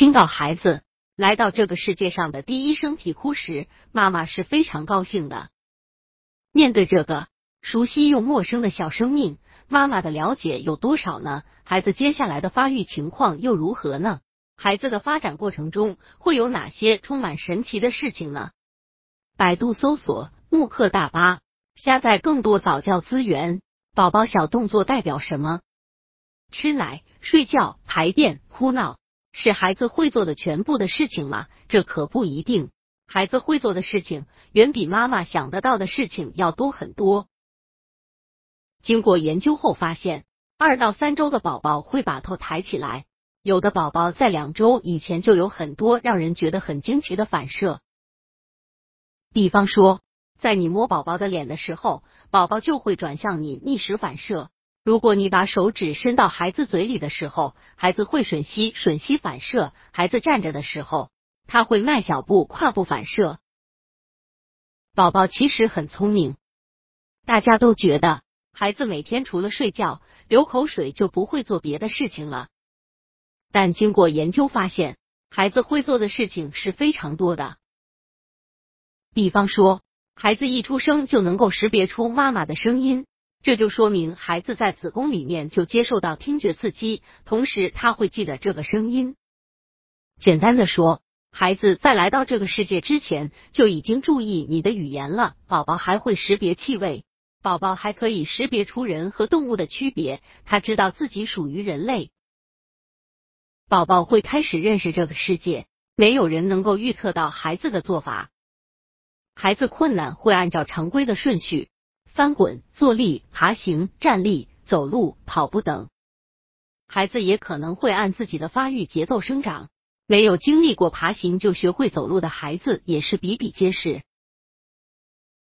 听到孩子来到这个世界上的第一声啼哭时，妈妈是非常高兴的。面对这个熟悉又陌生的小生命，妈妈的了解有多少呢？孩子接下来的发育情况又如何呢？孩子的发展过程中会有哪些充满神奇的事情呢？百度搜索慕课大巴，下载更多早教资源。宝宝小动作代表什么？吃奶、睡觉、排便、哭闹，是孩子会做的全部的事情吗？这可不一定。孩子会做的事情远比妈妈想得到的事情要多很多。经过研究后发现，二到三周的宝宝会把头抬起来，有的宝宝在两周以前就有很多让人觉得很惊奇的反射。比方说，在你摸宝宝的脸的时候，宝宝就会转向你逆时反射；如果你把手指伸到孩子嘴里的时候，孩子会吮吸吮吸反射；孩子站着的时候。他会迈小步，跨步反射。宝宝其实很聪明，大家都觉得孩子每天除了睡觉、流口水就不会做别的事情了。但经过研究发现，孩子会做的事情是非常多的。比方说，孩子一出生就能够识别出妈妈的声音，这就说明孩子在子宫里面就接受到听觉刺激，同时他会记得这个声音。简单的说。孩子在来到这个世界之前就已经注意你的语言了。宝宝还会识别气味，宝宝还可以识别出人和动物的区别。他知道自己属于人类。宝宝会开始认识这个世界。没有人能够预测到孩子的做法。孩子困难会按照常规的顺序翻滚、坐立、爬行、站立、走路、跑步等。孩子也可能会按自己的发育节奏生长。没有经历过爬行就学会走路的孩子也是比比皆是。